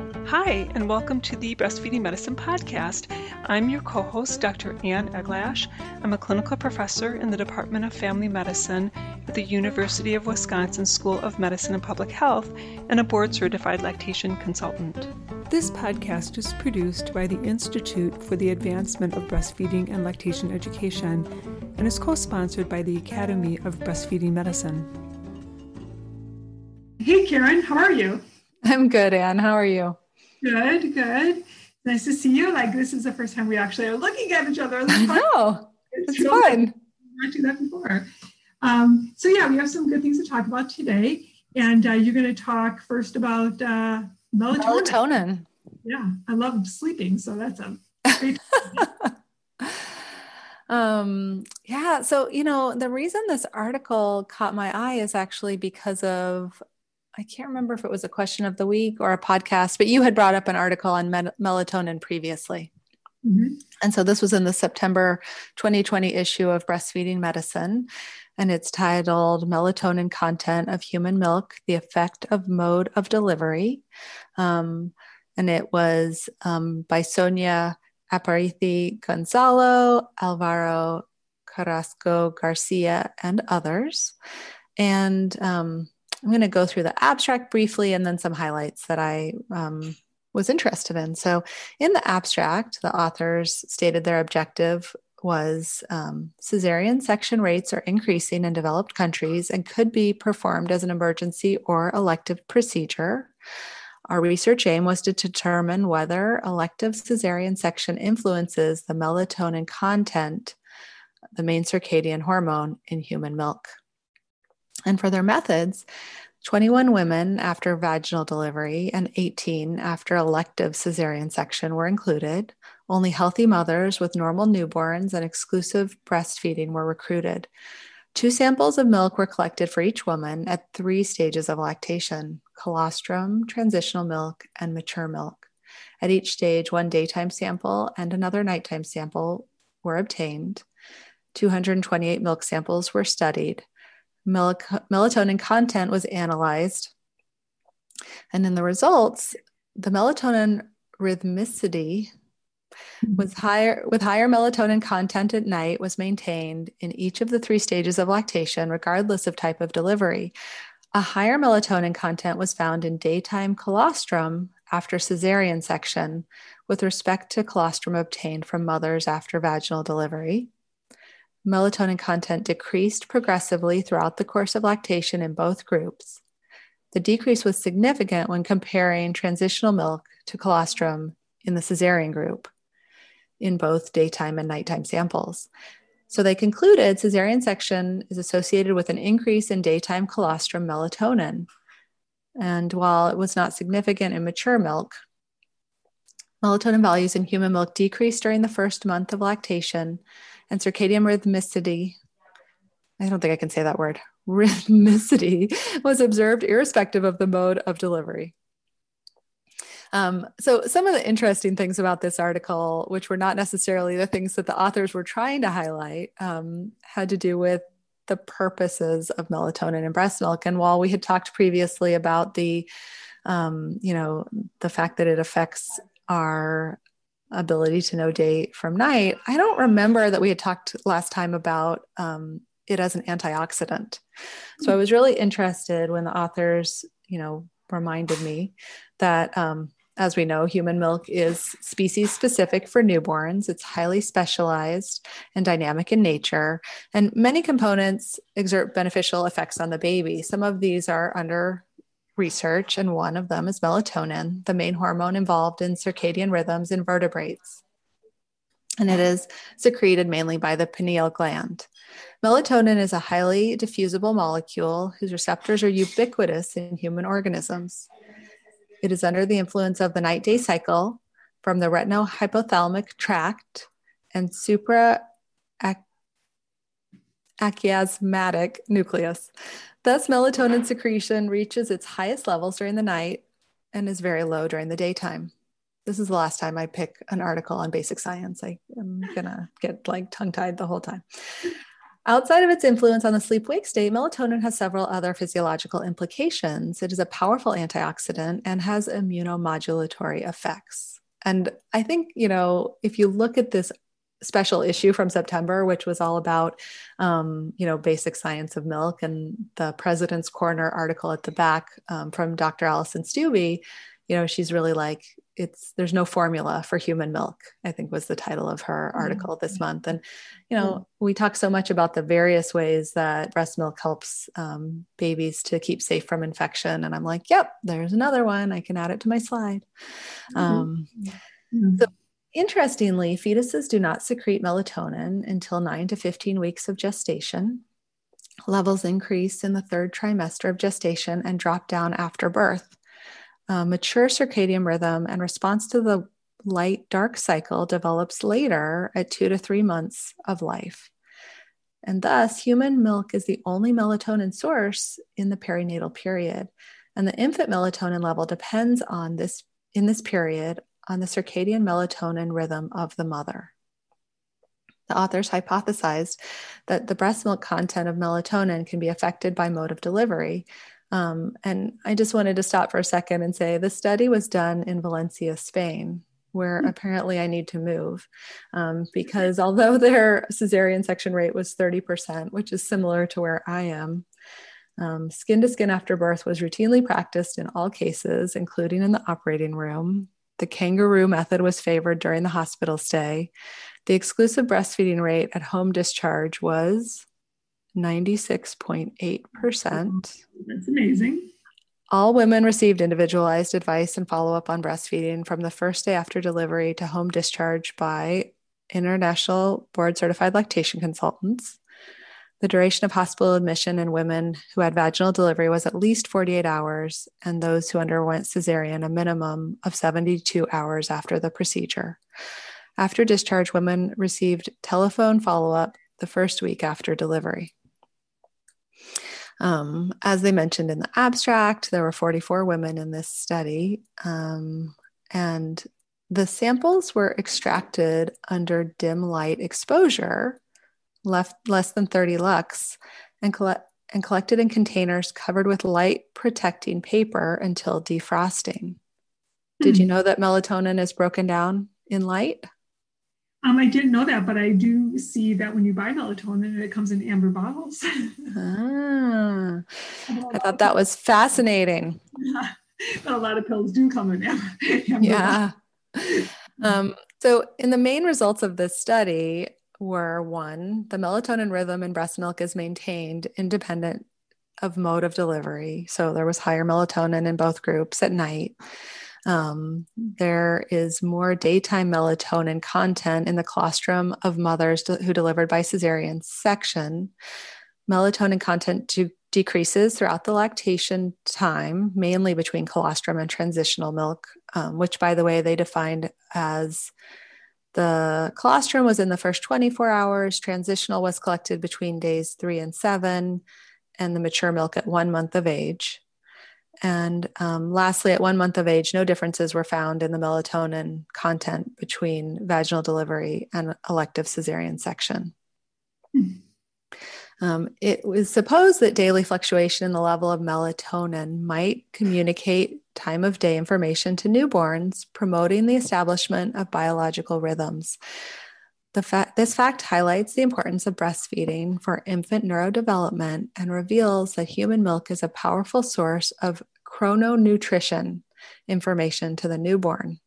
Hi, and welcome to the Breastfeeding Medicine Podcast. I'm your co host, Dr. Ann Eglash. I'm a clinical professor in the Department of Family Medicine at the University of Wisconsin School of Medicine and Public Health and a board certified lactation consultant. This podcast is produced by the Institute for the Advancement of Breastfeeding and Lactation Education and is co sponsored by the Academy of Breastfeeding Medicine. Hey, Karen, how are you? I'm good, Ann. How are you? Good, good. Nice to see you. Like this is the first time we actually are looking at each other. I know. It's, it's fun. Not do that before. Um, so yeah, we have some good things to talk about today, and uh, you're going to talk first about uh, melatonin. Melatonin. Yeah, I love sleeping, so that's a great. um yeah so you know the reason this article caught my eye is actually because of I can't remember if it was a question of the week or a podcast, but you had brought up an article on melatonin previously. Mm-hmm. And so this was in the September 2020 issue of Breastfeeding Medicine. And it's titled Melatonin Content of Human Milk The Effect of Mode of Delivery. Um, and it was um, by Sonia Aparici Gonzalo, Alvaro Carrasco Garcia, and others. And um, I'm going to go through the abstract briefly and then some highlights that I um, was interested in. So, in the abstract, the authors stated their objective was um, cesarean section rates are increasing in developed countries and could be performed as an emergency or elective procedure. Our research aim was to determine whether elective cesarean section influences the melatonin content, the main circadian hormone in human milk. And for their methods, 21 women after vaginal delivery and 18 after elective cesarean section were included. Only healthy mothers with normal newborns and exclusive breastfeeding were recruited. Two samples of milk were collected for each woman at three stages of lactation colostrum, transitional milk, and mature milk. At each stage, one daytime sample and another nighttime sample were obtained. 228 milk samples were studied melatonin content was analyzed. And in the results, the melatonin rhythmicity mm-hmm. was higher with higher melatonin content at night was maintained in each of the three stages of lactation regardless of type of delivery. A higher melatonin content was found in daytime colostrum after cesarean section with respect to colostrum obtained from mothers after vaginal delivery melatonin content decreased progressively throughout the course of lactation in both groups. The decrease was significant when comparing transitional milk to colostrum in the cesarean group in both daytime and nighttime samples. So they concluded cesarean section is associated with an increase in daytime colostrum melatonin. And while it was not significant in mature milk, melatonin values in human milk decreased during the first month of lactation and circadian rhythmicity. I don't think I can say that word. Rhythmicity was observed irrespective of the mode of delivery. Um, so, some of the interesting things about this article, which were not necessarily the things that the authors were trying to highlight, um, had to do with the purposes of melatonin in breast milk. And while we had talked previously about the, um, you know, the fact that it affects our ability to know day from night. I don't remember that we had talked last time about um, it as an antioxidant. So I was really interested when the authors, you know, reminded me that, um, as we know, human milk is species specific for newborns. It's highly specialized and dynamic in nature, and many components exert beneficial effects on the baby. Some of these are under research, and one of them is melatonin, the main hormone involved in circadian rhythms in vertebrates. And it is secreted mainly by the pineal gland. Melatonin is a highly diffusible molecule whose receptors are ubiquitous in human organisms. It is under the influence of the night day cycle from the retinohypothalamic tract and supra achiasmatic nucleus. Thus, melatonin secretion reaches its highest levels during the night and is very low during the daytime. This is the last time I pick an article on basic science. I am gonna get like tongue tied the whole time. Outside of its influence on the sleep wake state, melatonin has several other physiological implications. It is a powerful antioxidant and has immunomodulatory effects. And I think, you know, if you look at this special issue from September, which was all about, um, you know, basic science of milk, and the President's Corner article at the back um, from Dr. Alison Stuebe, you know, she's really like, it's there's no formula for human milk. I think was the title of her mm-hmm. article mm-hmm. this month, and you know, mm-hmm. we talk so much about the various ways that breast milk helps um, babies to keep safe from infection, and I'm like, yep, there's another one. I can add it to my slide. Mm-hmm. Um, mm-hmm. So Interestingly, fetuses do not secrete melatonin until 9 to 15 weeks of gestation. Levels increase in the third trimester of gestation and drop down after birth. Uh, mature circadian rhythm and response to the light dark cycle develops later at two to three months of life. And thus, human milk is the only melatonin source in the perinatal period. And the infant melatonin level depends on this in this period on the circadian melatonin rhythm of the mother. The authors hypothesized that the breast milk content of melatonin can be affected by mode of delivery. Um, and I just wanted to stop for a second and say the study was done in Valencia, Spain, where mm-hmm. apparently I need to move um, because although their cesarean section rate was 30%, which is similar to where I am, um, skin to skin after birth was routinely practiced in all cases, including in the operating room. The kangaroo method was favored during the hospital stay. The exclusive breastfeeding rate at home discharge was 96.8%. That's amazing. All women received individualized advice and follow up on breastfeeding from the first day after delivery to home discharge by international board certified lactation consultants. The duration of hospital admission in women who had vaginal delivery was at least 48 hours, and those who underwent cesarean a minimum of 72 hours after the procedure. After discharge, women received telephone follow up the first week after delivery. Um, as they mentioned in the abstract, there were 44 women in this study, um, and the samples were extracted under dim light exposure left less than 30 lux, and, collect, and collected in containers covered with light protecting paper until defrosting. Did you hmm. know that melatonin is broken down in light? Um, I didn't know that, but I do see that when you buy melatonin, it comes in amber bottles. ah, I thought that was fascinating. but a lot of pills do come in amber. amber yeah. Um, so, in the main results of this study, were one, the melatonin rhythm in breast milk is maintained independent of mode of delivery. So there was higher melatonin in both groups at night. Um, there is more daytime melatonin content in the colostrum of mothers who delivered by cesarean section. Melatonin content decreases throughout the lactation time, mainly between colostrum and transitional milk, um, which, by the way, they defined as the colostrum was in the first 24 hours, transitional was collected between days three and seven, and the mature milk at one month of age. And um, lastly, at one month of age, no differences were found in the melatonin content between vaginal delivery and elective cesarean section. Hmm. Um, it was supposed that daily fluctuation in the level of melatonin might communicate time of day information to newborns, promoting the establishment of biological rhythms. Fa- this fact highlights the importance of breastfeeding for infant neurodevelopment and reveals that human milk is a powerful source of chrononutrition information to the newborn.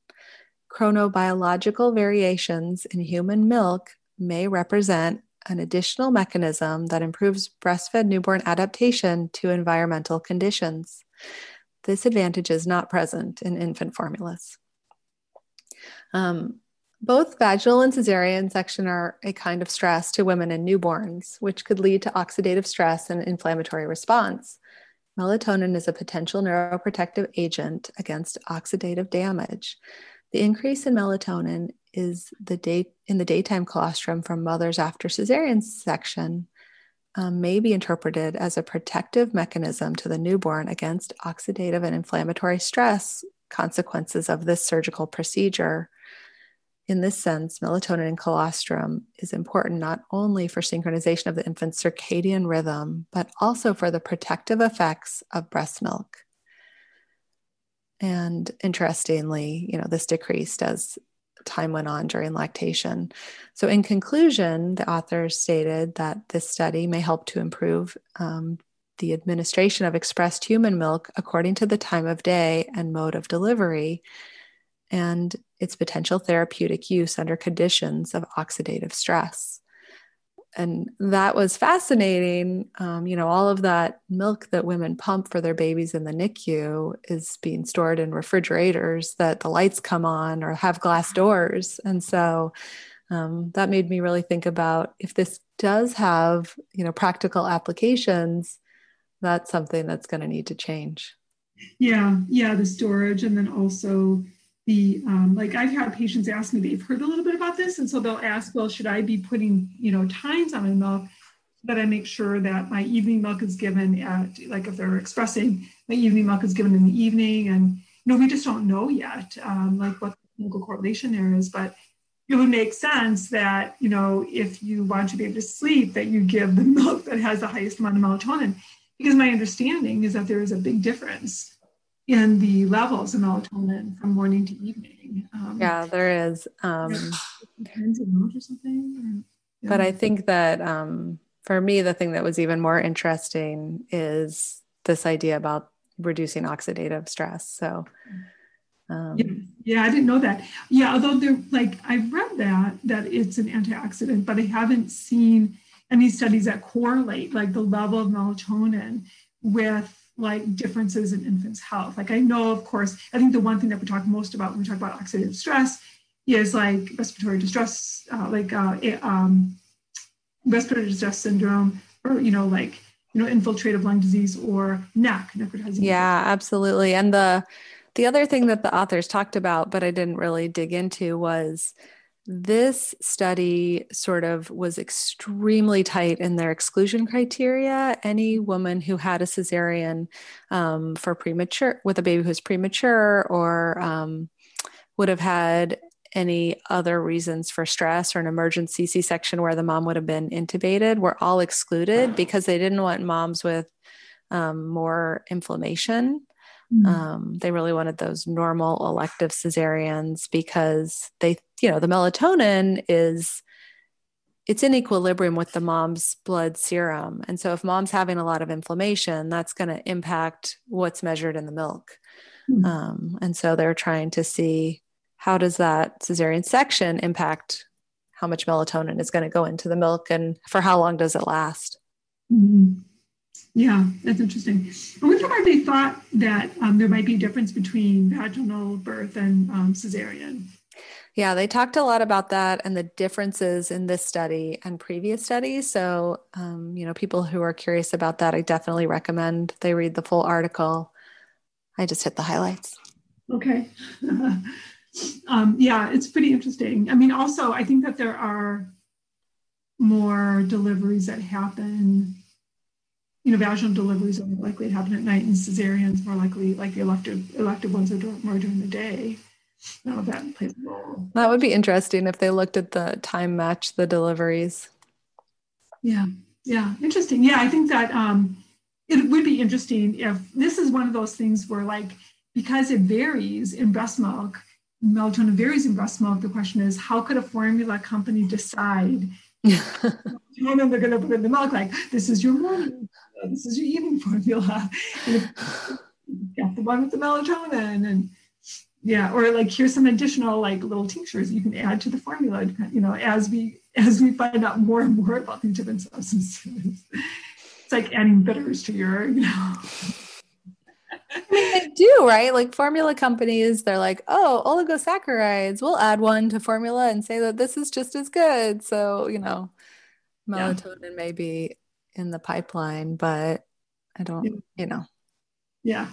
Chronobiological variations in human milk may represent an additional mechanism that improves breastfed newborn adaptation to environmental conditions. This advantage is not present in infant formulas. Um, both vaginal and cesarean section are a kind of stress to women and newborns, which could lead to oxidative stress and inflammatory response. Melatonin is a potential neuroprotective agent against oxidative damage. The increase in melatonin is the day in the daytime colostrum from mothers after cesarean section um, may be interpreted as a protective mechanism to the newborn against oxidative and inflammatory stress consequences of this surgical procedure. in this sense, melatonin and colostrum is important not only for synchronization of the infant's circadian rhythm, but also for the protective effects of breast milk. And interestingly, you know, this decreased as time went on during lactation. So, in conclusion, the authors stated that this study may help to improve um, the administration of expressed human milk according to the time of day and mode of delivery and its potential therapeutic use under conditions of oxidative stress. And that was fascinating. Um, you know, all of that milk that women pump for their babies in the NICU is being stored in refrigerators that the lights come on or have glass doors. And so um, that made me really think about if this does have, you know, practical applications, that's something that's going to need to change. Yeah, yeah, the storage and then also the um, like I've had patients ask me they've heard a little bit about this, and so they'll ask, well, should I be putting you know times on my milk? That I make sure that my evening milk is given at like if they're expressing my evening milk is given in the evening, and you know we just don't know yet um, like what the clinical correlation there is, but it would make sense that you know if you want to be able to sleep that you give the milk that has the highest amount of melatonin. Because my understanding is that there is a big difference in the levels of melatonin from morning to evening. Um, yeah, there is. Um, or something. yeah. But I think that um, for me, the thing that was even more interesting is this idea about reducing oxidative stress. So. Um, yeah, yeah, I didn't know that. Yeah, although there, like I've read that that it's an antioxidant, but I haven't seen any studies that correlate like the level of melatonin with like differences in infants' health. Like I know, of course, I think the one thing that we talk most about when we talk about oxidative stress is like respiratory distress, uh, like uh, um, respiratory distress syndrome, or you know, like you know, infiltrative lung disease or NEC, necrotizing. Yeah, absolutely. And the the other thing that the authors talked about, but I didn't really dig into, was this study sort of was extremely tight in their exclusion criteria. Any woman who had a cesarean um, for premature, with a baby who's premature, or um, would have had any other reasons for stress or an emergency C section where the mom would have been intubated were all excluded because they didn't want moms with um, more inflammation. Mm-hmm. Um, they really wanted those normal elective cesareans because they, you know, the melatonin is it's in equilibrium with the mom's blood serum. And so if mom's having a lot of inflammation, that's going to impact what's measured in the milk. Mm-hmm. Um, and so they're trying to see how does that cesarean section impact how much melatonin is going to go into the milk and for how long does it last? Mm-hmm. Yeah, that's interesting. I wonder why they thought that um, there might be a difference between vaginal birth and um, cesarean. Yeah, they talked a lot about that and the differences in this study and previous studies. So, um, you know, people who are curious about that, I definitely recommend they read the full article. I just hit the highlights. Okay. um, yeah, it's pretty interesting. I mean, also, I think that there are more deliveries that happen you know, vaginal deliveries are more likely to happen at night and cesareans more likely, like the elective elective ones are more during the day. Now that plays a role. That would be interesting if they looked at the time match the deliveries. Yeah, yeah, interesting. Yeah, I think that um, it would be interesting if this is one of those things where, like, because it varies in breast milk, melatonin varies in breast milk. The question is, how could a formula company decide? and then they're going to put in the milk like this is your morning this is your evening formula. got the one with the melatonin and yeah, or like here's some additional like little tinctures you can add to the formula, you know, as we as we find out more and more about these different substances. It's like adding bitters to your, you know. I mean, they do, right? Like formula companies, they're like, oh, oligosaccharides, we'll add one to formula and say that this is just as good. So, you know, melatonin yeah. may be in the pipeline, but I don't, yeah. you know. Yeah.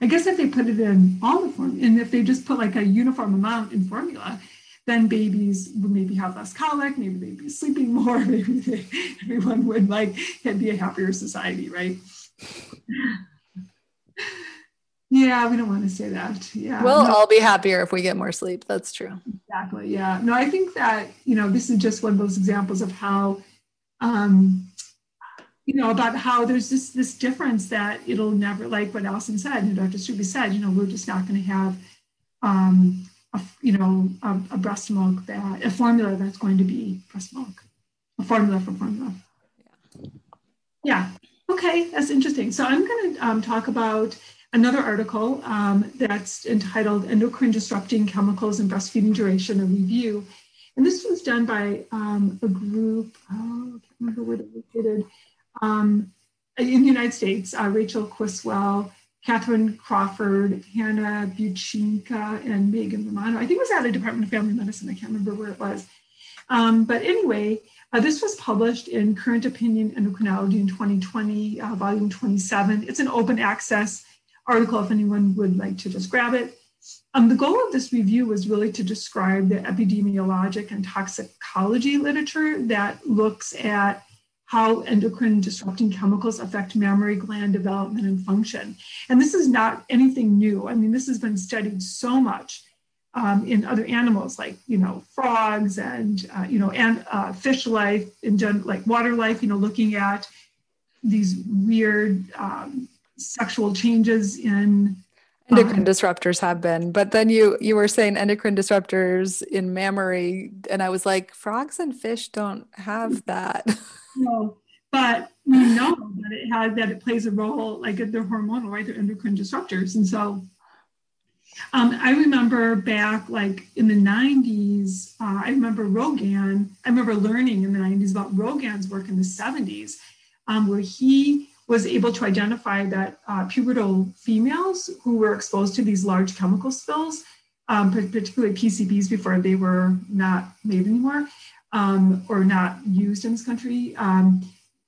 I guess if they put it in all the form, and if they just put like a uniform amount in formula, then babies would maybe have less colic, maybe they'd be sleeping more, maybe they, everyone would like it'd be a happier society, right? Yeah, we don't want to say that. Yeah. We'll no. all be happier if we get more sleep. That's true. Exactly. Yeah. No, I think that, you know, this is just one of those examples of how, um, you know, about how there's this this difference that it'll never, like what Allison said, and Dr. Strube said, you know, we're just not going to have, um, a, you know, a, a breast milk that, a formula that's going to be breast milk, a formula for formula. Yeah. Yeah. Okay, that's interesting. So I'm going to um, talk about another article um, that's entitled Endocrine Disrupting Chemicals in Breastfeeding Duration, a review. And this was done by um, a group, oh, I can't remember where they located, um, in the United States, uh, Rachel Criswell, Catherine Crawford, Hannah Bucinca, and Megan Romano. I think it was at a Department of Family Medicine. I can't remember where it was. Um, but anyway, uh, this was published in Current Opinion Endocrinology in 2020, uh, volume 27. It's an open access article if anyone would like to just grab it. Um, the goal of this review was really to describe the epidemiologic and toxicology literature that looks at how endocrine disrupting chemicals affect mammary gland development and function. And this is not anything new. I mean, this has been studied so much um, in other animals like, you know, frogs and, uh, you know, and uh, fish life, in gen- like water life, you know, looking at these weird um, sexual changes in endocrine um, disruptors have been but then you you were saying endocrine disruptors in mammary and i was like frogs and fish don't have that no but we know that it has that it plays a role like they're hormonal right? They're endocrine disruptors. And so um, I remember back like in the 90s, uh, I remember Rogan, I remember learning in the 90s about Rogan's work in the 70s, um, where he was able to identify that uh, pubertal females who were exposed to these large chemical spills, um, particularly PCBs before they were not made anymore um, or not used in this country, um,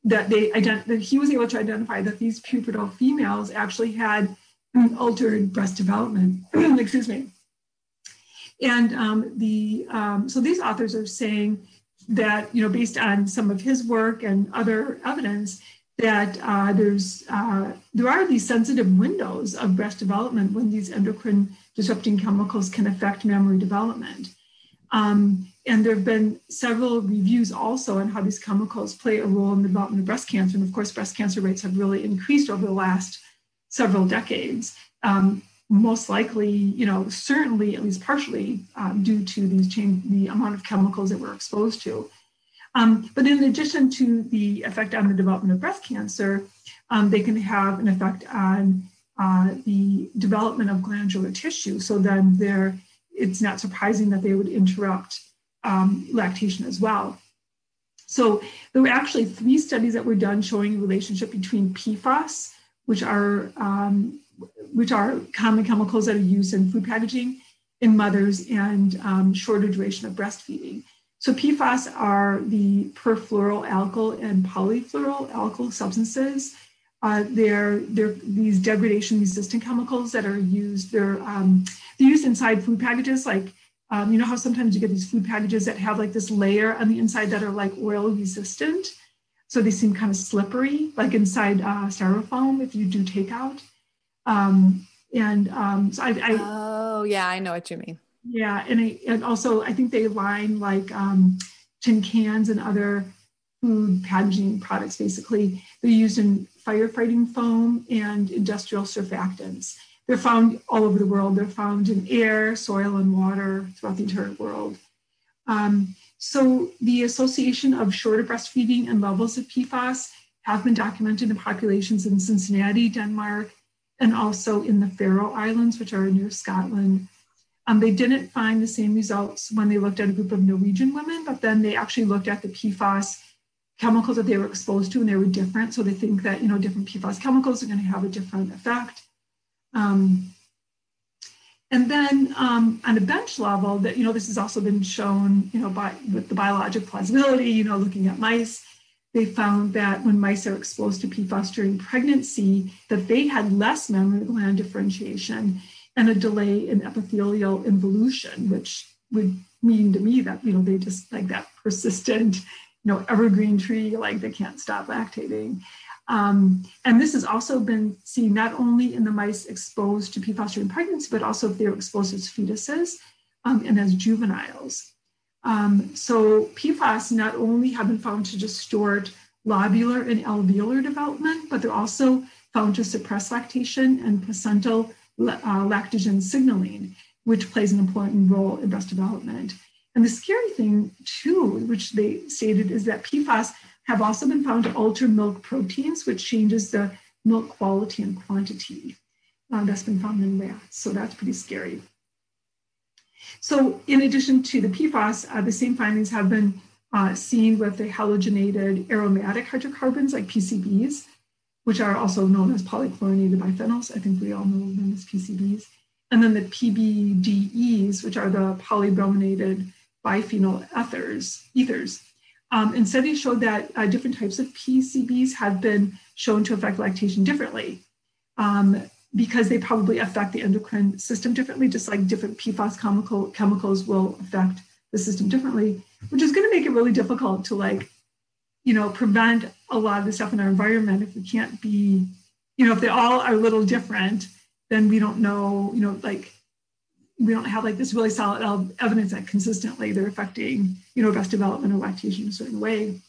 that they ident- that he was able to identify that these pubertal females actually had altered breast development. Excuse me. And um, the um, so these authors are saying that you know based on some of his work and other evidence that uh, there's uh, there are these sensitive windows of breast development when these endocrine disrupting chemicals can affect mammary development. Um, and there have been several reviews also on how these chemicals play a role in the development of breast cancer. And of course, breast cancer rates have really increased over the last several decades. Um, most likely, you know, certainly at least partially um, due to these change, the amount of chemicals that we're exposed to. Um, but in addition to the effect on the development of breast cancer, um, they can have an effect on uh, the development of glandular tissue. So then there, it's not surprising that they would interrupt um, lactation as well. So there were actually three studies that were done showing a relationship between PFAS, which are um, which are common chemicals that are used in food packaging in mothers, and um, shorter duration of breastfeeding. So PFAS are the perfluoroalkyl and polyfluoroalkyl substances. Uh, they're, they're these degradation resistant chemicals that are used. They're, um, they're used inside food packages. Like, um, you know how sometimes you get these food packages that have like this layer on the inside that are like oil resistant. So they seem kind of slippery, like inside uh, styrofoam if you do takeout. Um, and um, so I, I, oh yeah, I know what you mean. Yeah, and, I, and also I think they line like um, tin cans and other food packaging products. Basically, they're used in firefighting foam and industrial surfactants. They're found all over the world. They're found in air, soil, and water throughout the entire world. Um, so the association of shorter breastfeeding and levels of PFAS have been documented in populations in Cincinnati, Denmark, and also in the Faroe Islands, which are near Scotland, um, they didn't find the same results when they looked at a group of Norwegian women, but then they actually looked at the PFAS chemicals that they were exposed to and they were different. So they think that, you know, different PFAS chemicals are going to have a different effect. Um, and then um, on a bench level, that you know, this has also been shown, you know, by with the biologic plausibility, you know, looking at mice, they found that when mice are exposed to PFAS during pregnancy, that they had less mammary gland differentiation and a delay in epithelial involution, which would mean to me that, you know, they just like that persistent, you know, evergreen tree, like they can't stop lactating. Um, and this has also been seen not only in the mice exposed to PFAS during pregnancy, but also if they're exposed as fetuses um, and as juveniles. Um, so PFAS not only have been found to distort lobular and alveolar development, but they're also found to suppress lactation and placental uh, lactogen signaling, which plays an important role in breast development. And the scary thing, too, which they stated, is that PFAS have also been found to alter milk proteins, which changes the milk quality and quantity. Uh, that's been found in rats, so that's pretty scary. So, in addition to the PFAS, uh, the same findings have been uh, seen with the halogenated aromatic hydrocarbons like PCBs, which are also known as polychlorinated biphenyls. I think we all know them as PCBs. And then the PBDEs, which are the polybrominated biphenyl ethers. ethers. Um, and studies showed that uh, different types of PCBs have been shown to affect lactation differently um, because they probably affect the endocrine system differently, just like different PFAS chemical, chemicals will affect the system differently, which is going to make it really difficult to like, you know, prevent a lot of the stuff in our environment. If we can't be, you know, if they all are a little different, then we don't know, you know, like we don't have like this really solid evidence that consistently they're affecting, you know, breast development or lactation in a certain way.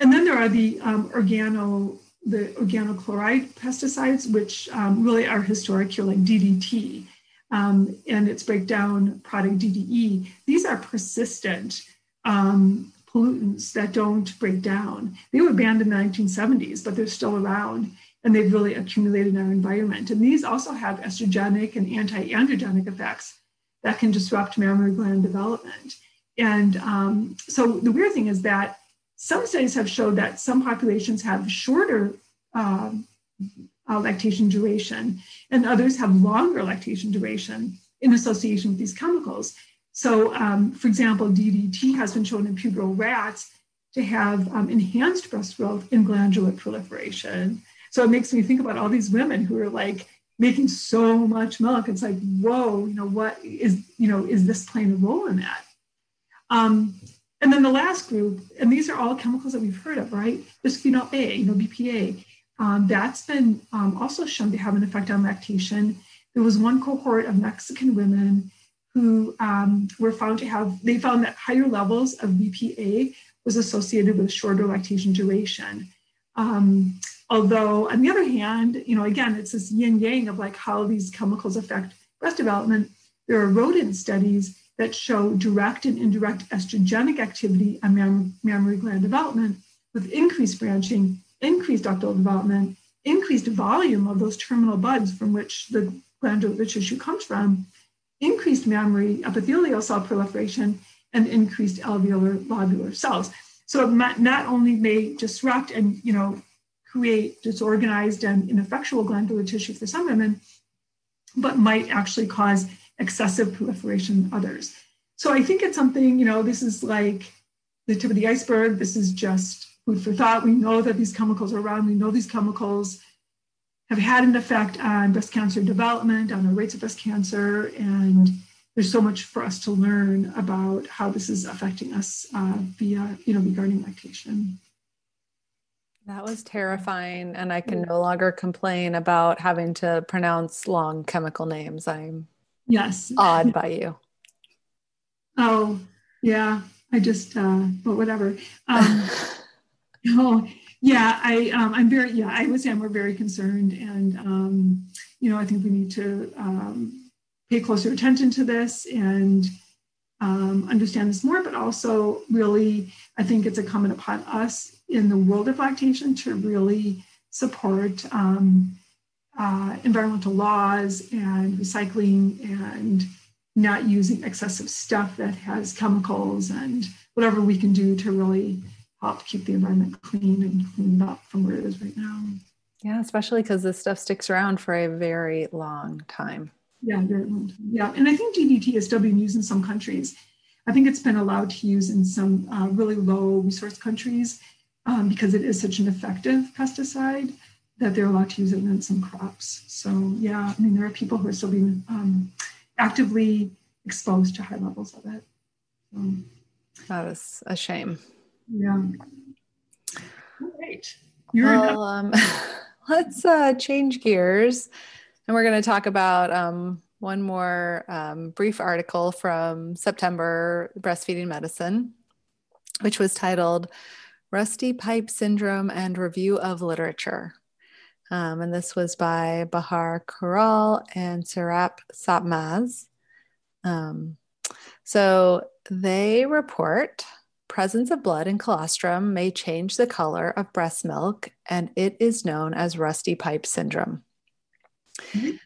And then there are the um, organo, the organochloride pesticides, which um, really are historic here, like DDT, um, and its breakdown product DDE. These are persistent um, pollutants that don't break down. They were banned in the 1970s, but they're still around and they've really accumulated in our environment. And these also have estrogenic and anti-androgenic effects that can disrupt mammary gland development. And um, so the weird thing is that some studies have showed that some populations have shorter um, uh, lactation duration, and others have longer lactation duration in association with these chemicals. So, um, for example, DDT has been shown in puberal rats to have um, enhanced breast growth and glandular proliferation. So it makes me think about all these women who are like making so much milk. It's like, whoa, you know, what is, you know, is this playing a role in that? Um, and then the last group, and these are all chemicals that we've heard of, right? Bisphenol A, you know, BPA. Um, that's been um, also shown to have an effect on lactation. There was one cohort of Mexican women who um, were found to have, they found that higher levels of BPA was associated with shorter lactation duration. Um, Although, on the other hand, you know, again, it's this yin yang of like how these chemicals affect breast development. There are rodent studies that show direct and indirect estrogenic activity on mam- mammary gland development with increased branching, increased ductal development, increased volume of those terminal buds from which the glandular tissue comes from, increased mammary epithelial cell proliferation, and increased alveolar lobular cells. So it not only may disrupt and you know create disorganized and ineffectual glandular tissue for some women, but might actually cause excessive proliferation in others. So I think it's something, you know, this is like the tip of the iceberg. This is just food for thought. We know that these chemicals are around. We know these chemicals have had an effect on breast cancer development, on the rates of breast cancer, and there's so much for us to learn about how this is affecting us uh, via, you know, regarding lactation. That was terrifying. And I can no longer complain about having to pronounce long chemical names. I'm yes awed by you. Oh, yeah. I just, uh, but whatever. Um, oh, yeah. I, um, I'm very, yeah, I would say we're very concerned. And, um, you know, I think we need to um, pay closer attention to this and um, understand this more, but also really, I think it's incumbent upon us in the world of lactation to really support um, uh, environmental laws and recycling and not using excessive stuff that has chemicals and whatever we can do to really help keep the environment clean and cleaned up from where it is right now. Yeah, especially because this stuff sticks around for a very long time. Yeah, very long time. Yeah, and I think DDT is still being used in some countries. I think it's been allowed to use in some uh, really low resource countries um, because it is such an effective pesticide that they're allowed to use it in some crops. So yeah, I mean, there are people who are still being um, actively exposed to high levels of it. So, that is a shame. Yeah. Right. You're well, um, let's uh, change gears. And we're going to talk about um, one more um, brief article from September Breastfeeding Medicine, which was titled Rusty Pipe Syndrome and Review of Literature. Um, and this was by Bahar Kural and Serap Satmaz. Um, so they report presence of blood in colostrum may change the color of breast milk, and it is known as rusty pipe syndrome. Mm-hmm.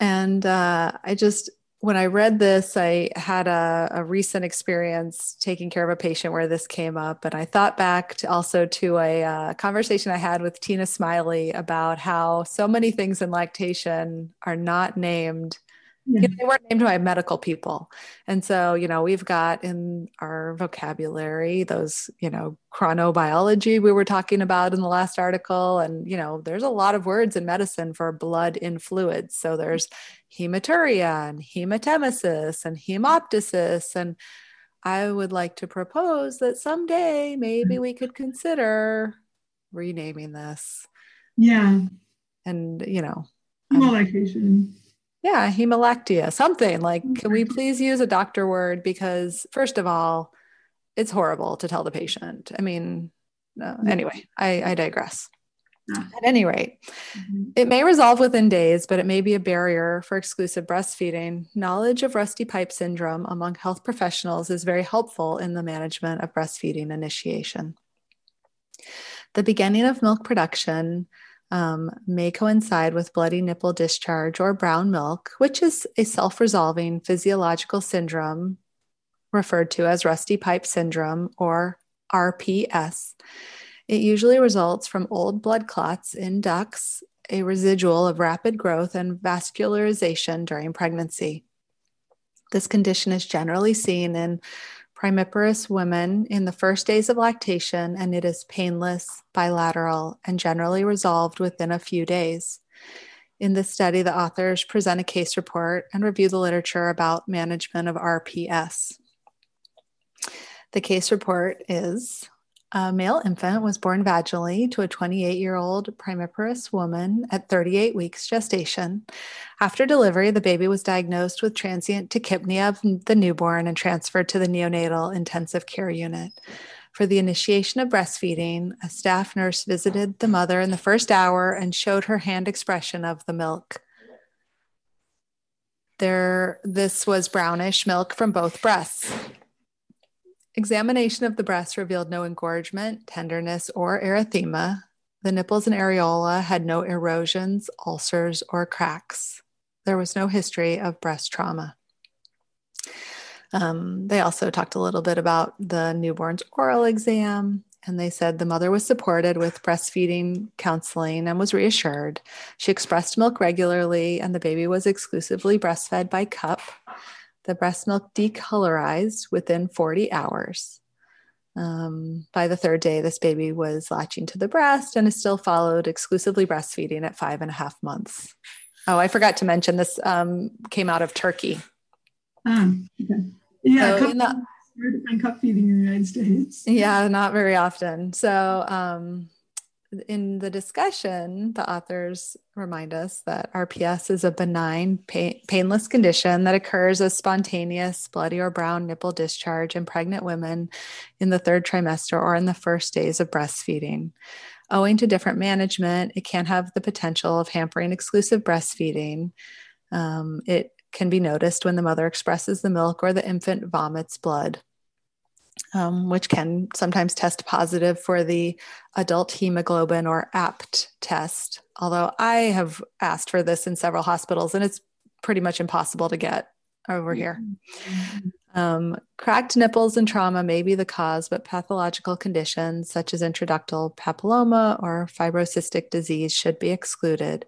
And uh, I just, when I read this, I had a, a, recent experience taking care of a patient where this came up. And I thought back to also to a uh, conversation I had with Tina Smillie about how so many things in lactation are not named yeah. you know, they weren't named by medical people. And so, you know, we've got in our vocabulary those, you know, chronobiology we were talking about in the last article. And, you know, there's a lot of words in medicine for blood in fluids. So there's hematuria and hematemesis and hemoptysis. And I would like to propose that someday maybe we could consider renaming this. Yeah. And, you know, lactation yeah, hemolactia, something like, can we please use a doctor word? Because, first of all, it's horrible to tell the patient. I mean, uh, anyway, I, I digress. At any rate, mm-hmm. it may resolve within days, but it may be a barrier for exclusive breastfeeding. Knowledge of rusty pipe syndrome among health professionals is very helpful in the management of breastfeeding initiation. The beginning of milk production um, may coincide with bloody nipple discharge or brown milk, which is a self resolving physiological syndrome referred to as rusty pipe syndrome or RPS. It usually results from old blood clots in ducts, a residual of rapid growth and vascularization during pregnancy. This condition is generally seen in primiparous women in the first days of lactation, and it is painless, bilateral, and generally resolved within a few days. In this study, the authors present a case report and review the literature about management of RPS. The case report is a male infant was born vaginally to a 28 year old primiparous woman at 38 weeks gestation. After delivery, the baby was diagnosed with transient tachypnea of the newborn and transferred to the neonatal intensive care unit. For the initiation of breastfeeding, a staff nurse visited the mother in the first hour and showed her hand expression of the milk. There, this was brownish milk from both breasts. Examination of the breast revealed no engorgement, tenderness, or erythema. The nipples and areola had no erosions, ulcers, or cracks. There was no history of breast trauma. Um, they also talked a little bit about the newborn's oral exam, and they said the mother was supported with breastfeeding counseling and was reassured. She expressed milk regularly, and the baby was exclusively breastfed by cup the breast milk decolorized within 40 hours. Um, by the third day, this baby was latching to the breast and is still followed exclusively breastfeeding at five and a half months. Oh, I forgot to mention this um, came out of Turkey. Um, okay. Yeah, so cup, the, cup feeding in the United States. Yeah, not very often. So, um, in the discussion, the authors remind us that RPS is a benign, pain, painless condition that occurs as spontaneous bloody or brown nipple discharge in pregnant women in the third trimester or in the first days of breastfeeding. Owing to different management, it can have the potential of hampering exclusive breastfeeding. Um, it can be noticed when the mother expresses the milk or the infant vomits blood um, which can sometimes test positive for the adult hemoglobin or APT test. Although I have asked for this in several hospitals and it's pretty much impossible to get over here. Um, cracked nipples and trauma may be the cause, but pathological conditions such as intraductal papilloma or fibrocystic disease should be excluded.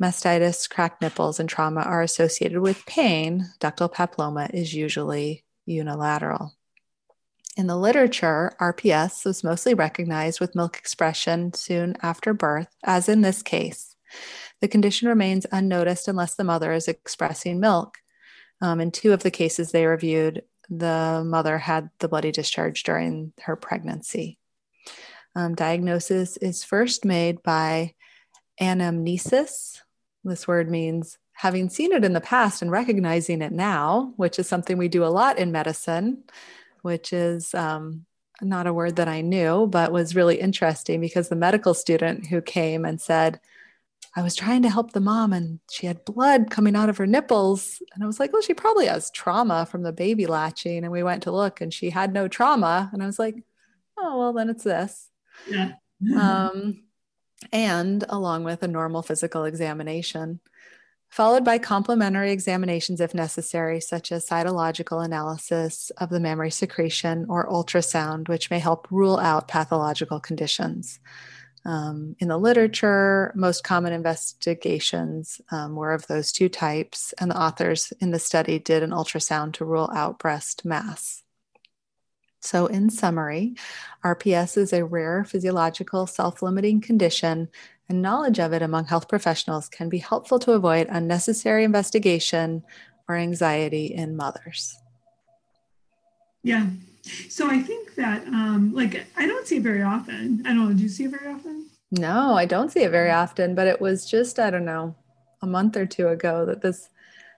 Mastitis, cracked nipples, and trauma are associated with pain. Ductal papilloma is usually unilateral. In the literature, RPS was mostly recognized with milk expression soon after birth, as in this case. The condition remains unnoticed unless the mother is expressing milk. Um, in two of the cases they reviewed, the mother had the bloody discharge during her pregnancy. Um, diagnosis is first made by anamnesis. This word means having seen it in the past and recognizing it now, which is something we do a lot in medicine, which is um, not a word that I knew, but was really interesting because the medical student who came and said, I was trying to help the mom and she had blood coming out of her nipples. And I was like, well, she probably has trauma from the baby latching. And we went to look and she had no trauma. And I was like, oh, well, then it's this. Yeah. um, and along with a normal physical examination followed by complementary examinations if necessary, such as cytological analysis of the mammary secretion or ultrasound, which may help rule out pathological conditions. Um, in the literature, most common investigations um, were of those two types, and the authors in the study did an ultrasound to rule out breast mass. So, in summary, RPS is a rare physiological self limiting condition and knowledge of it among health professionals can be helpful to avoid unnecessary investigation or anxiety in mothers. Yeah. So I think that, um, like, I don't see it very often. I don't know. Do you see it very often? No, I don't see it very often, but it was just, I don't know, a month or two ago that this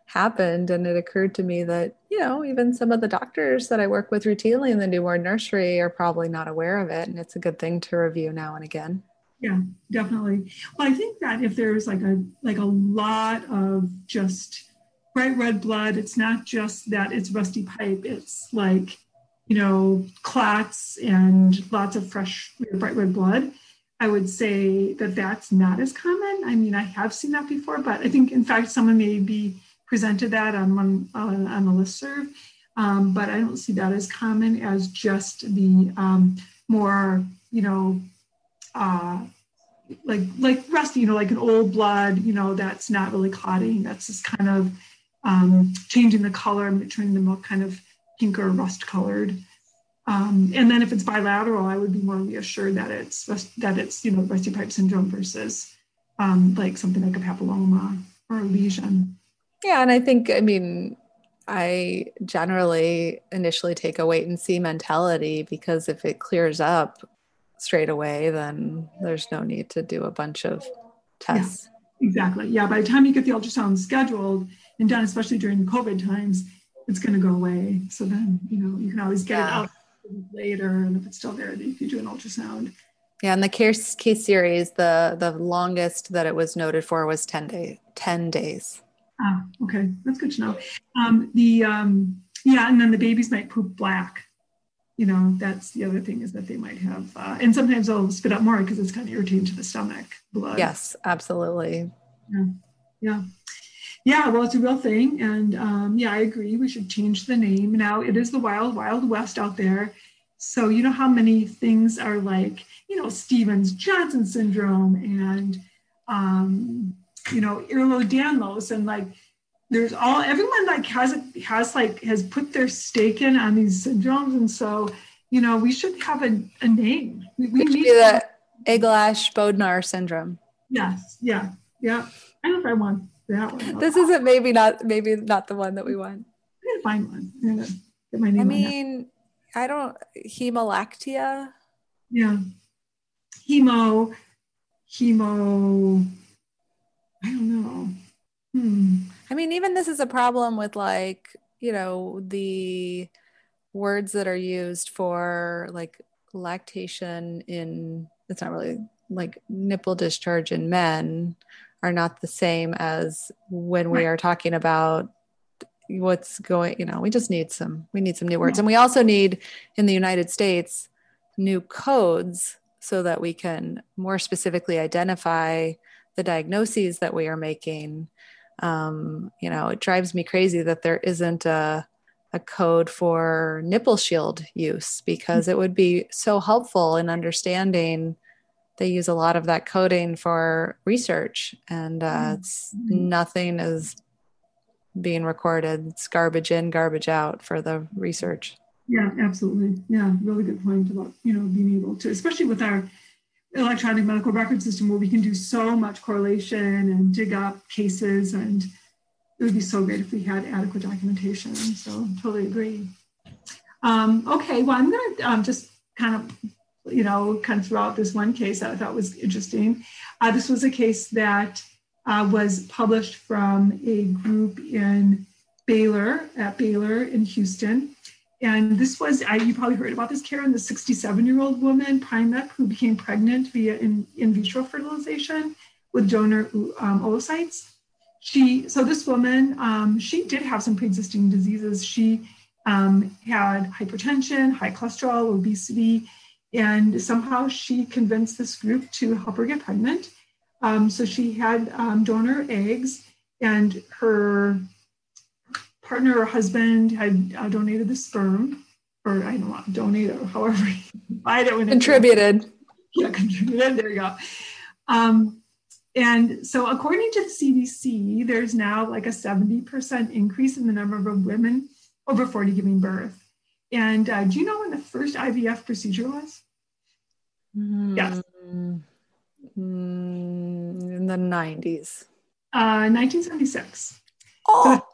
happened. And it occurred to me that, you know, even some of the doctors that I work with routinely in the newborn nursery are probably not aware of it. And it's a good thing to review now and again yeah definitely. Well i think that if there's like a like a lot of just bright red blood it's not just that it's rusty pipe it's like you know clots and lots of fresh bright red blood. I would say that that's not as common. I mean i have seen that before but i think in fact someone may be presented that on one on, on a list serve um, but i don't see that as common as just the um, more you know uh, like like rusty, you know, like an old blood, you know, that's not really clotting. That's just kind of um, changing the color, turning the milk kind of pink or rust colored. Um, and then if it's bilateral, I would be more reassured that it's that it's you know rusty pipe syndrome versus um, like something like a papilloma or a lesion. Yeah, and I think I mean I generally initially take a wait and see mentality because if it clears up, straight away, then there's no need to do a bunch of tests. Yeah, exactly. Yeah. By the time you get the ultrasound scheduled and done, especially during COVID times, it's going to go away. So then, you know, you can always get yeah. it out later. And if it's still there, then you can do an ultrasound. Yeah, and the case case series, the the longest that it was noted for was 10 days. 10 days. Ah, okay. That's good to know. Um, the um, yeah, and then the babies might poop black you know, that's the other thing is that they might have, uh, and sometimes they'll spit out more because it's kind of irritating to the stomach blood. Yes, absolutely. Yeah. Yeah. Yeah, well, it's a real thing. And um, yeah, I agree. We should change the name. Now, it is the wild, wild west out there. So, you know how many things are like, you know, Stevens Johnson syndrome and, um, you know, Ehlers-Danlos and like there's all everyone like has has like has put their stake in on these syndromes. And so you know we should have a, a name. We, we need the Eglash Bodnar syndrome. Yes. Yeah. Yeah. I don't know if i want that one. This isn't maybe not maybe not the one that we want. I'm gonna find one. I'm gonna get my name i mean i don't hemolactia yeah. Hemo hemo i don't know hmm. I mean, even this is a problem with like, you know, the words that are used for like lactation in, it's not really like nipple discharge in men are not the same as when we are talking about what's going you know we just need some we need some new words. And we also need in the united states new codes so that we can more specifically identify the diagnoses that we are making um, you know, it drives me crazy that there isn't a, a code for nipple shield use because it would be so helpful in understanding. They use a lot of that coding for research, and uh, mm-hmm. it's nothing is being recorded. It's garbage in, garbage out for the research. Yeah, absolutely. Yeah, really good point about you know being able to, especially with our electronic medical record system where we can do so much correlation and dig up cases and it would be so great if we had adequate documentation so totally agree um, okay well i'm going to um, just kind of you know, kind of throw out this one case that I thought was interesting. Uh, this was a case that uh, was published from a group in Baylor, at Baylor in Houston. And this was, I, you probably heard about this, Karen, the 67 year old woman, Primek, who became pregnant via in, in vitro fertilization with donor um, oocytes. She, so this woman, um, she did have some pre-existing diseases. She um, had hypertension, high cholesterol, obesity, and somehow she convinced this group to help her get pregnant. Um, so she had um, donor eggs, and her partner or husband had uh, donated the sperm, or I don't know, donate or however I don't contributed. Yeah, contributed. There you go. Um, and so, according to the CDC, there's now like a 70% increase in the number of women over 40 giving birth. And uh, do you know when the first IVF procedure was? Mm, yes. Mm, in the 90s. Uh, 1976. Oh. So,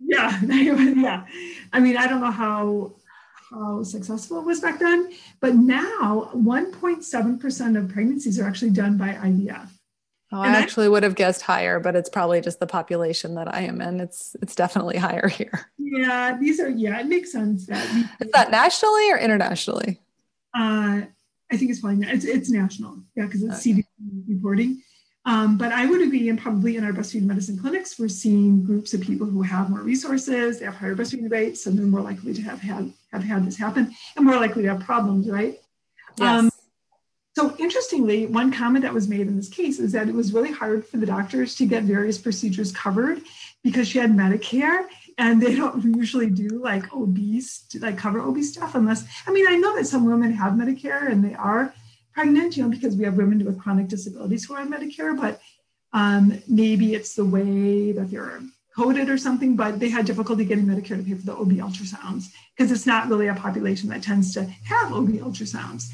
yeah, yeah. I mean, I don't know how how successful it was back then, but now 1.7% of pregnancies are actually done by IVF. Oh, I actually I, would have guessed higher, but it's probably just the population that I am in. It's it's definitely higher here. Yeah, these are yeah, it makes sense that is that nationally or internationally? Uh, I think it's probably it's it's national, yeah, because it's okay. CDC reporting. Um, but I would agree, and probably in our breastfeeding medicine clinics, we're seeing groups of people who have more resources, they have higher breastfeeding rates, and they're more likely to have had have had this happen, and more likely to have problems, right? Yes. Um, so interestingly, one comment that was made in this case is that it was really hard for the doctors to get various procedures covered because she had Medicare and they don't usually do like obese, like cover obese stuff unless, I mean, I know that some women have Medicare and they are pregnant, you know, because we have women with chronic disabilities who are on Medicare, but um, maybe it's the way that they're coded or something, but they had difficulty getting Medicare to pay for the OB ultrasounds because it's not really a population that tends to have OB ultrasounds.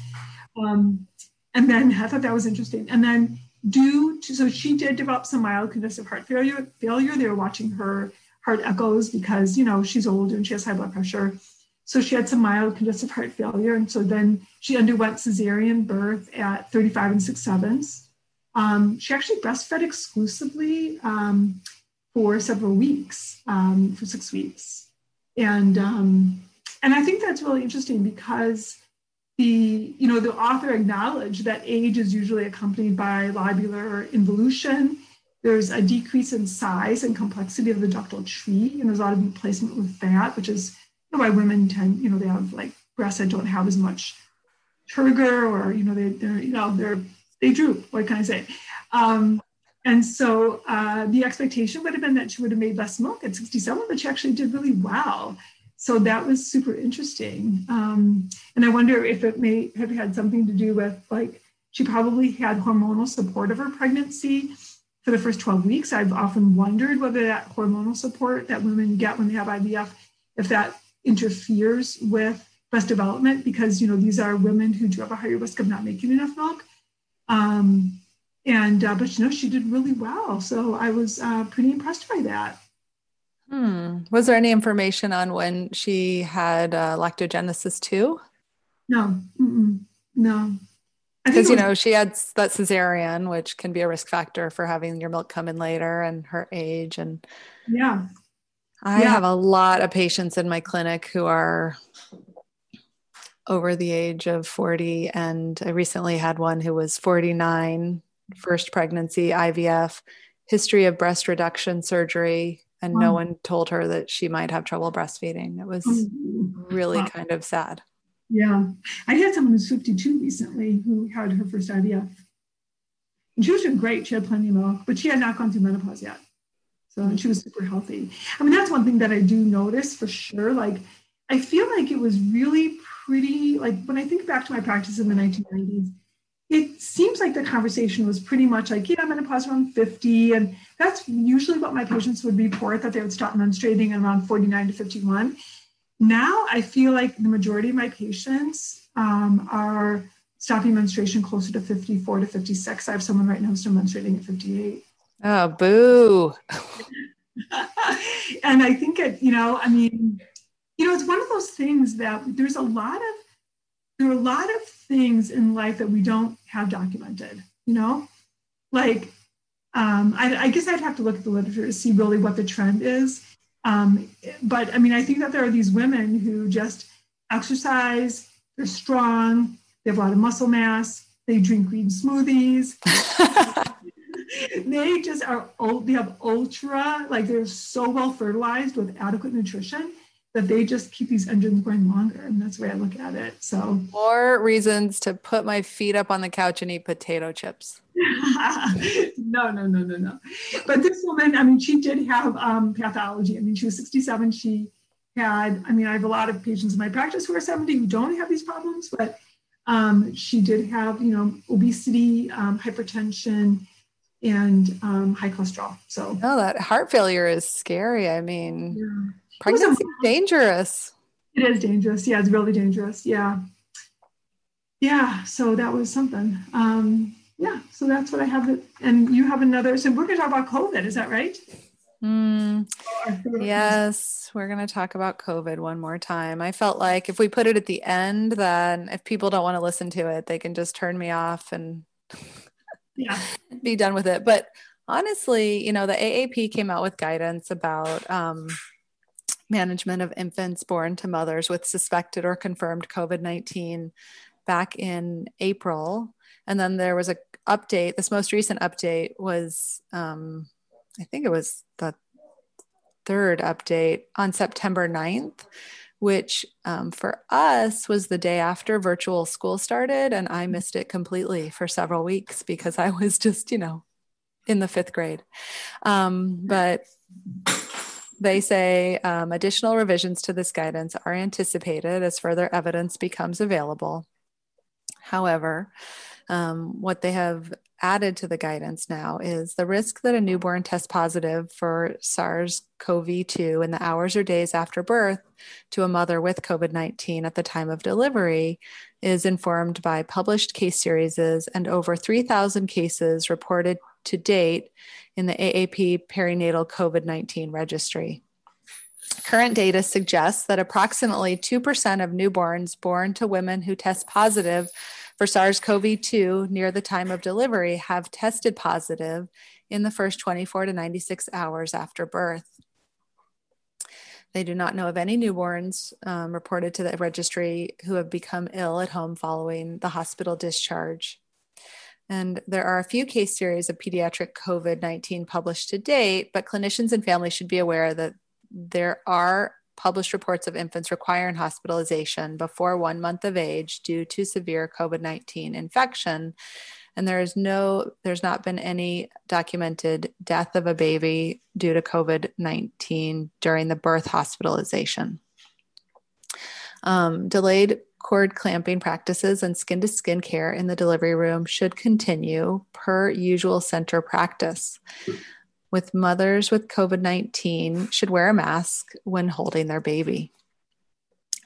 Um, and then I thought that was interesting. And then due to, so she did develop some mild congestive heart failure. Failure. They were watching her heart echoes because you know she's old and she has high blood pressure. So she had some mild congestive heart failure, and so then she underwent cesarean birth at 35 and 6 sevenths. Um, she actually breastfed exclusively um, for several weeks, um, for six weeks, and um, and I think that's really interesting because the you know the author acknowledged that age is usually accompanied by lobular involution. There's a decrease in size and complexity of the ductal tree and there's a lot of replacement with fat which is why women tend you know they have like breasts that don't have as much turgor or you know they, they're you know they're they droop what can i say um, and so uh, the expectation would have been that she would have made less milk at 67 but she actually did really well so that was super interesting. Um, and I wonder if it may have had something to do with like she probably had hormonal support of her pregnancy for the first 12 weeks. I've often wondered whether that hormonal support that women get when they have IVF, if that interferes with breast development, because you know these are women who do have a higher risk of not making enough milk. Um, and uh, but you know she did really well, so I was uh, pretty impressed by that. Hmm. Was there any information on when she had uh, lactogenesis two? No, Mm-mm. no. Because you know she had that cesarean, which can be a risk factor for having your milk come in later, and her age, and yeah, I yeah. have a lot of patients in my clinic who are over the age of 40 and I recently had one who was 49 first pregnancy IVF history of breast reduction surgery and wow. no one told her that she might have trouble breastfeeding. It was mm-hmm. really wow. kind of sad. Yeah. I had someone who's 52 recently who had her first IVF. And she was doing great. She had plenty of milk, but she had not gone through menopause yet. So and she was super healthy. I mean, that's one thing that I do notice for sure. Like, I feel like it was really pretty, like, when I think back to my practice in the 1990s, it seems like the conversation was pretty much like, yeah, menopause around 50. And that's usually what my patients would report that they would start menstruating around 49 to 51. Now I feel like the majority of my patients um, are stopping menstruation closer to 54 to 56. I have someone right now who's still menstruating at 58. Oh, boo. and I think it, you know, I mean, you know, it's one of those things that there's a lot of there are a lot of things in life that we don't have documented, you know? Like, um, I, I, guess I'd have to look at the literature to see really what the trend is. Um, but I mean, I think that there are these women who just exercise, they're strong, they have a lot of muscle mass, they drink green smoothies. they just are, old, they have ultra, like they're so well fertilized with adequate nutrition that they just keep these engines going longer. And that's the way I look at it. So, more reasons to put my feet up on the couch and eat potato chips. no, no, no, no, no. But this woman, I mean, she did have um, pathology. I mean, she was 67. She had, I mean, I have a lot of patients in my practice who are 70 who don't have these problems, but um, she did have, you know, obesity, um, hypertension, and um, high cholesterol. So, oh, that heart failure is scary. I mean, yeah. pregnancy is dangerous. It is dangerous. Yeah, it's really dangerous. Yeah. Yeah. So that was something. Um, yeah. So that's what I have. And you have another. So we're going to talk about COVID. Is that right? Mm, yes, we're going to talk about COVID one more time. I felt like if we put it at the end, then if people don't want to listen to it, they can just turn me off and yeah. be done with it. But honestly, you know, the AAP came out with guidance about um, management of infants born to mothers with suspected or confirmed COVID 19 back in April. And then there was a update. This most recent update was um, I think it was the third update on September 9th, which um, for us was the day after virtual school started. And I missed it completely for several weeks because I was just, you know, in the fifth grade. Um, but they say um, additional revisions to this guidance are anticipated as further evidence becomes available. However, um, what they have added to the guidance now is the risk that a newborn tests positive for SARS CoV 2 in the hours or days after birth to a mother with COVID 19 at the time of delivery is informed by published case series and over 3,000 cases reported to date in the AAP perinatal COVID 19 registry. Current data suggests that approximately 2% of newborns born to women who test positive for SARS CoV 2 near the time of delivery have tested positive in the first 24 to 96 hours after birth. They do not know of any newborns um, reported to the registry who have become ill at home following the hospital discharge. And there are a few case series of pediatric COVID 19 published to date, but clinicians and families should be aware that there are published reports of infants requiring hospitalization before one month of age due to severe COVID 19 infection. And there is no, there's not been any documented death of a baby due to COVID 19 during the birth hospitalization. Um, delayed cord clamping practices and skin to skin care in the delivery room should continue per usual center practice with mothers with COVID 19 should wear a mask when holding their baby.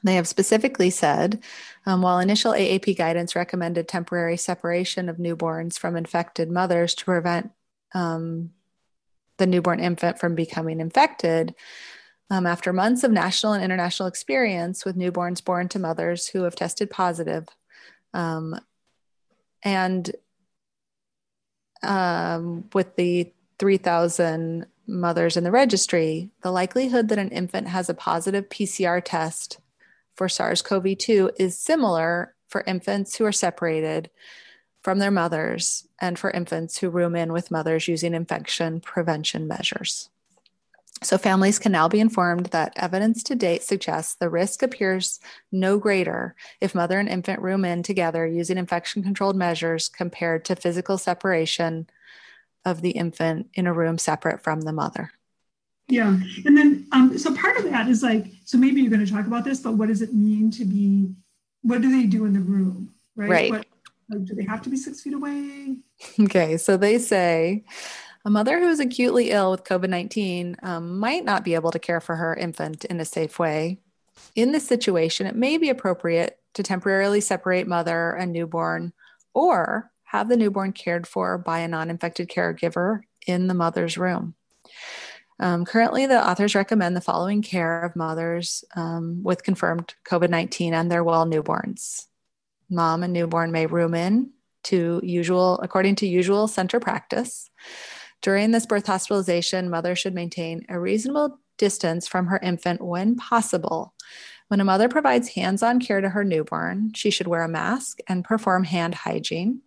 They have specifically said um, while initial AAP guidance recommended temporary separation of newborns from infected mothers to prevent um, the newborn infant from becoming infected, um, after months of national and international experience with newborns born to mothers who have tested positive, um, and um, with the 3,000 mothers in the registry, the likelihood that an infant has a positive PCR test for SARS CoV 2 is similar for infants who are separated from their mothers and for infants who room in with mothers using infection prevention measures. So, families can now be informed that evidence to date suggests the risk appears no greater if mother and infant room in together using infection controlled measures compared to physical separation of the infant in a room separate from the mother. Yeah. And then, um, so part of that is like, so maybe you're going to talk about this, but what does it mean to be, what do they do in the room? Right. Right. What, like, do they have to be six feet away? Okay. So they say a mother who is acutely ill with COVID 19 um, might not be able to care for her infant in a safe way. In this situation, it may be appropriate to temporarily separate mother and newborn or have the newborn cared for by a non infected caregiver in the mother's room. Um, currently, the authors recommend the following care of mothers um, with confirmed COVID 19 and their well newborns. mom and newborn may room in to usual, according to usual center practice. During this birth hospitalization, mother should maintain a reasonable distance from her infant when possible. When a mother provides hands on care to her newborn, she should wear a mask and perform hand hygiene.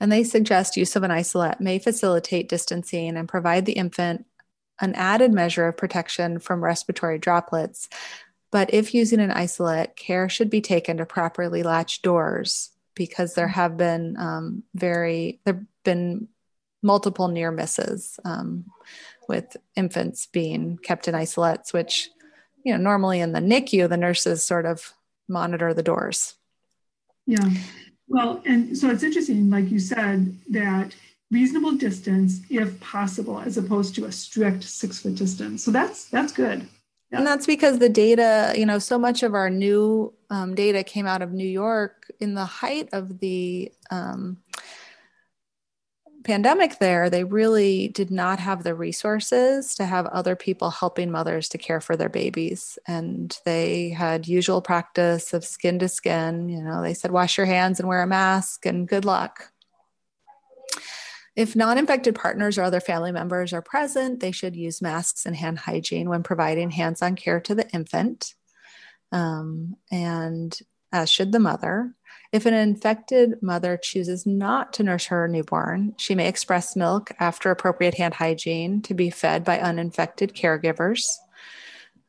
And they suggest use of an isolette may facilitate distancing and provide the infant an added measure of protection from respiratory droplets. But if using an isolette, care should be taken to properly latch doors because there have been um, very, there have been multiple near misses um, with infants being kept in isolettes, which, you know, normally in the NICU, the nurses sort of monitor the doors. Yeah. Well, and so it's interesting, like you said, that reasonable distance if possible, as opposed to a strict six foot distance. So that's that's good. Yeah. And that's because the data, you know, so much of our new um, data came out of New York in the height of the um, pandemic there, they really did not have the resources to have other people helping mothers to care for their babies. And they had usual practice of skin to skin. You know, they said, wash your hands and wear a mask and good luck. If non infected partners or other family members are present, they should use masks and hand hygiene when providing hands on care to the infant, um, and as should the mother. If an infected mother chooses not to nurse her newborn, she may express milk after appropriate hand hygiene to be fed by uninfected caregivers.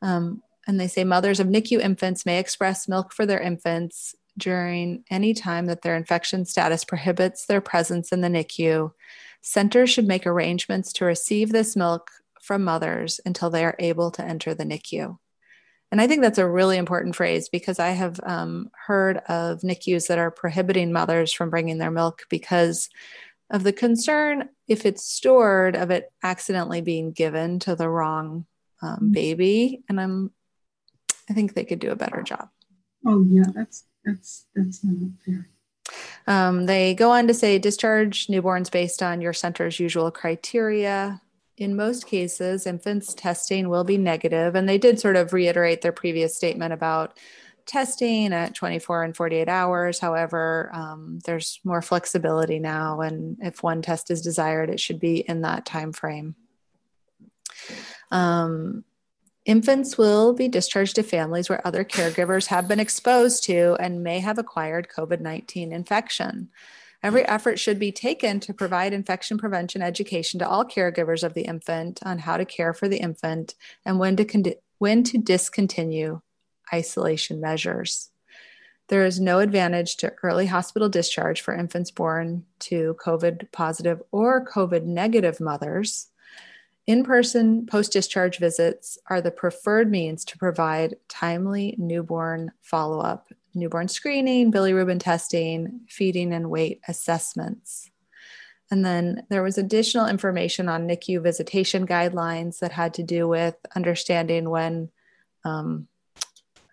Um, and they say mothers of NICU infants may express milk for their infants during any time that their infection status prohibits their presence in the NICU. Centers should make arrangements to receive this milk from mothers until they are able to enter the NICU. And I think that's a really important phrase because I have um, heard of NICUs that are prohibiting mothers from bringing their milk because of the concern, if it's stored, of it accidentally being given to the wrong um, mm-hmm. baby. And I'm, I think they could do a better job. Oh yeah, that's that's that's not fair. Um, they go on to say discharge newborns based on your center's usual criteria in most cases, infants' testing will be negative, and they did sort of reiterate their previous statement about testing at 24 and 48 hours. However, um, there's more flexibility now, and if one test is desired, it should be in that time frame. Um, infants will be discharged to families where other caregivers have been exposed to and may have acquired COVID 19 infection. Every effort should be taken to provide infection prevention education to all caregivers of the infant on how to care for the infant and when to, con- when to discontinue isolation measures. There is no advantage to early hospital discharge for infants born to COVID positive or COVID negative mothers. In person post discharge visits are the preferred means to provide timely newborn follow up newborn screening, bilirubin testing, feeding and weight assessments. And then there was additional information on NICU visitation guidelines that had to do with understanding when um,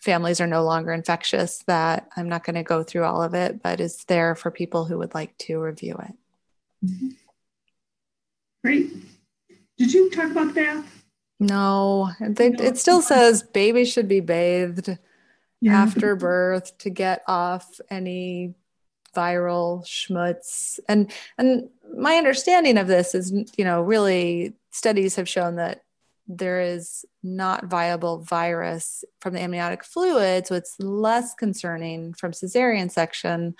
families are no longer infectious. That I'm not going to go through all of it, but is there for people who would like to review it. Mm-hmm. Great. Did you talk about that? No, it, it still says babies should be bathed yeah. after birth to get off any viral schmutz and and my understanding of this is you know really studies have shown that there is not viable virus from the amniotic fluid so it's less concerning from cesarean section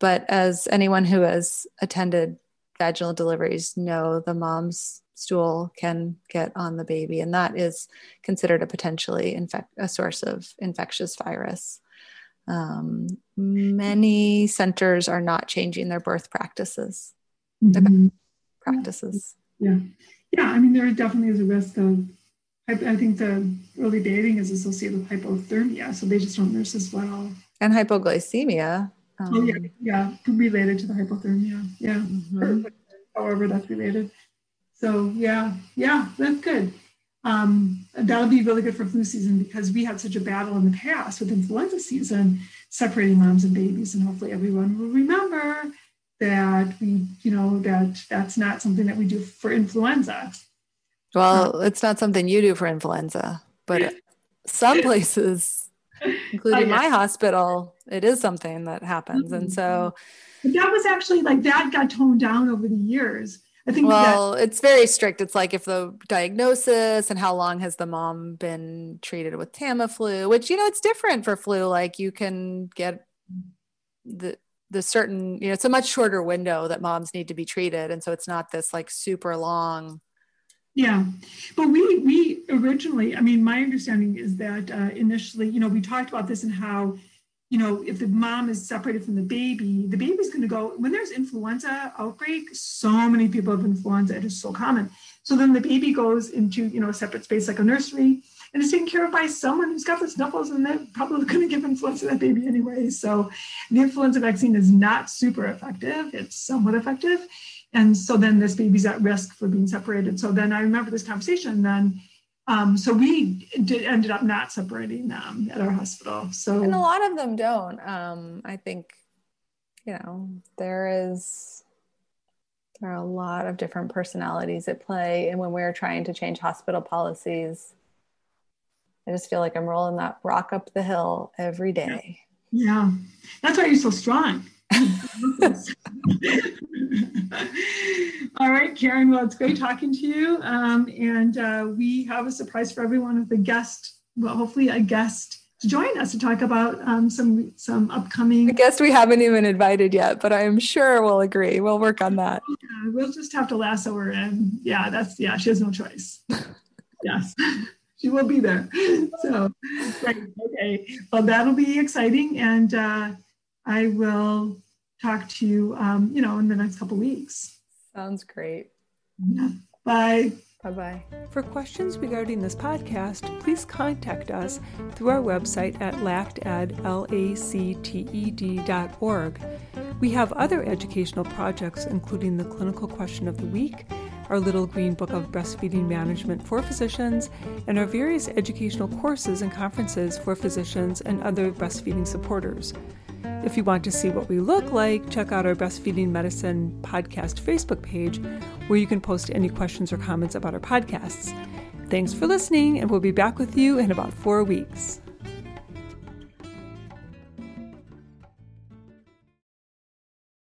but as anyone who has attended vaginal deliveries know the mom's stool can get on the baby, and that is considered a potentially infect a source of infectious virus. Um, many centers are not changing their birth practices. Mm-hmm. Practices. Yeah, yeah. I mean, there definitely is a risk of. I, I think the early bathing is associated with hypothermia, so they just don't nurse as well. And hypoglycemia. Um, oh yeah, yeah, related to the hypothermia. Yeah, mm-hmm. however that's related. So yeah, yeah, that's good. Um, that'll be really good for flu season because we had such a battle in the past with influenza season, separating moms and babies, and hopefully everyone will remember that we, you know, that that's not something that we do for influenza. Well, um, it's not something you do for influenza, but some places including oh, yeah. my hospital, it is something that happens. Mm-hmm. And so but that was actually like that got toned down over the years. I think well, that- it's very strict. It's like if the diagnosis and how long has the mom been treated with Tamiflu, which you know it's different for flu. Like you can get the the certain you know it's a much shorter window that moms need to be treated, and so it's not this like super long. Yeah, but we we originally, I mean, my understanding is that uh, initially, you know, we talked about this and how you know, if the mom is separated from the baby, the baby's going to go, when there's influenza outbreak, so many people have influenza, it is so common. So then the baby goes into, you know, a separate space like a nursery and is taken care of by someone who's got the snuffles and they're probably going to give influenza to that baby anyway. So the influenza vaccine is not super effective. It's somewhat effective. And so then this baby's at risk for being separated. So then I remember this conversation then um, so we did, ended up not separating them at our hospital. So and a lot of them don't. Um, I think you know there is there are a lot of different personalities at play, and when we're trying to change hospital policies, I just feel like I'm rolling that rock up the hill every day. Yeah, that's why you're so strong. All right, Karen. Well, it's great talking to you. Um, and uh, we have a surprise for everyone with a guest, well, hopefully a guest to join us to talk about um, some some upcoming. I guess we haven't even invited yet, but I'm sure we'll agree. We'll work on that. Yeah, we'll just have to lasso her in. Yeah, that's yeah. She has no choice. yes, she will be there. So, great. Okay. Well, that'll be exciting, and uh, I will talk to you, um, you know, in the next couple weeks. Sounds great. Yeah. Bye. Bye bye. For questions regarding this podcast, please contact us through our website at lacted, L-A-C-T-E-D dot org. We have other educational projects, including the Clinical Question of the Week, our Little Green Book of Breastfeeding Management for Physicians, and our various educational courses and conferences for physicians and other breastfeeding supporters. If you want to see what we look like, check out our Breastfeeding Medicine podcast Facebook page, where you can post any questions or comments about our podcasts. Thanks for listening, and we'll be back with you in about four weeks.